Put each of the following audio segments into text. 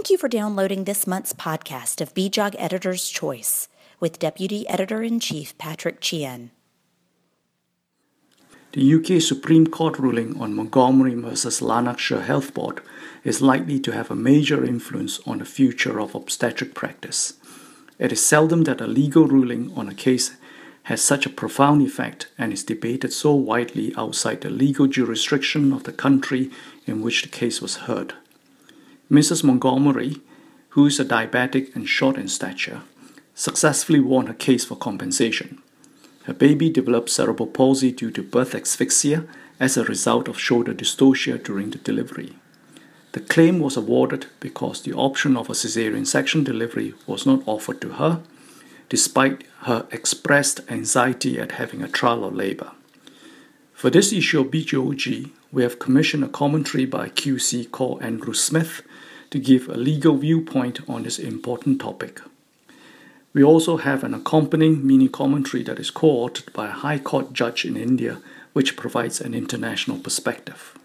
Thank you for downloading this month's podcast of BJOG Editor's Choice with Deputy Editor in Chief Patrick Chien. The UK Supreme Court ruling on Montgomery versus Lanarkshire Health Board is likely to have a major influence on the future of obstetric practice. It is seldom that a legal ruling on a case has such a profound effect and is debated so widely outside the legal jurisdiction of the country in which the case was heard. Mrs. Montgomery, who is a diabetic and short in stature, successfully won her case for compensation. Her baby developed cerebral palsy due to birth asphyxia as a result of shoulder dystocia during the delivery. The claim was awarded because the option of a caesarean section delivery was not offered to her, despite her expressed anxiety at having a trial of labor. For this issue of BJOG, we have commissioned a commentary by QC called Andrew Smith to give a legal viewpoint on this important topic. We also have an accompanying mini commentary that is co authored by a High Court judge in India, which provides an international perspective.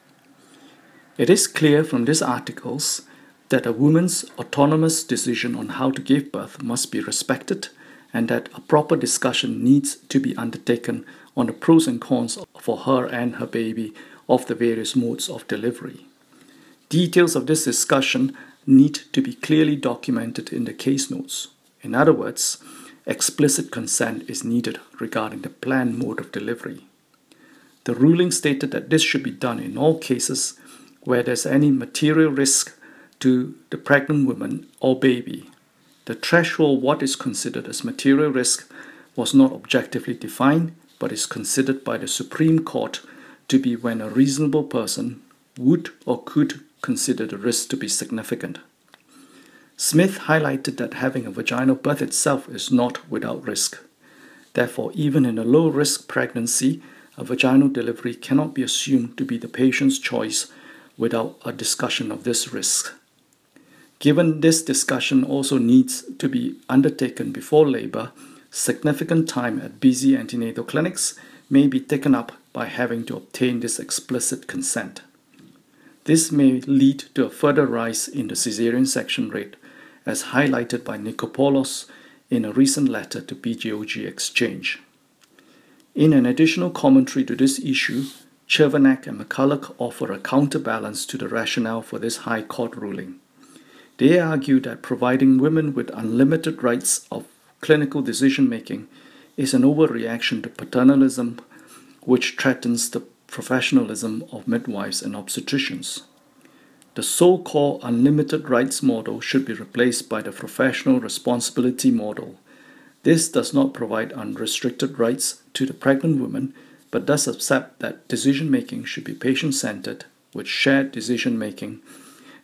It is clear from these articles that a woman's autonomous decision on how to give birth must be respected and that a proper discussion needs to be undertaken on the pros and cons for her and her baby of the various modes of delivery. Details of this discussion need to be clearly documented in the case notes. In other words, explicit consent is needed regarding the planned mode of delivery. The ruling stated that this should be done in all cases where there's any material risk to the pregnant woman or baby. The threshold what is considered as material risk was not objectively defined but is considered by the Supreme Court to be when a reasonable person would or could consider the risk to be significant. Smith highlighted that having a vaginal birth itself is not without risk. Therefore, even in a low risk pregnancy, a vaginal delivery cannot be assumed to be the patient's choice without a discussion of this risk. Given this discussion also needs to be undertaken before labor, significant time at busy antenatal clinics may be taken up by having to obtain this explicit consent. This may lead to a further rise in the caesarean section rate as highlighted by Nikopoulos in a recent letter to BJOG Exchange. In an additional commentary to this issue, Chervenak and McCullough offer a counterbalance to the rationale for this High Court ruling. They argue that providing women with unlimited rights of clinical decision making is an overreaction to paternalism which threatens the professionalism of midwives and obstetricians. The so called unlimited rights model should be replaced by the professional responsibility model. This does not provide unrestricted rights to the pregnant woman, but does accept that decision making should be patient centered with shared decision making,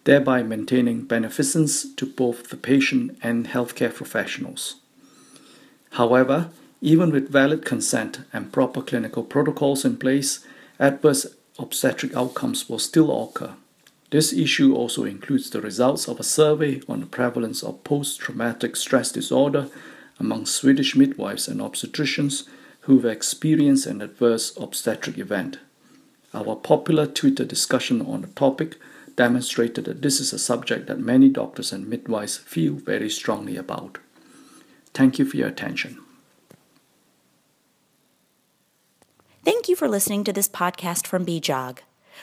thereby maintaining beneficence to both the patient and healthcare professionals. However, even with valid consent and proper clinical protocols in place, adverse obstetric outcomes will still occur. This issue also includes the results of a survey on the prevalence of post traumatic stress disorder among Swedish midwives and obstetricians who've experienced an adverse obstetric event. Our popular Twitter discussion on the topic demonstrated that this is a subject that many doctors and midwives feel very strongly about. Thank you for your attention. Thank you for listening to this podcast from BJOG.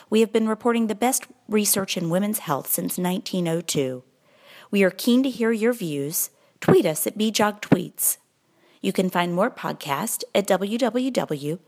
We have been reporting the best research in women's health since 1902. We are keen to hear your views. Tweet us at BJOG Tweets. You can find more podcasts at www.bjog.org.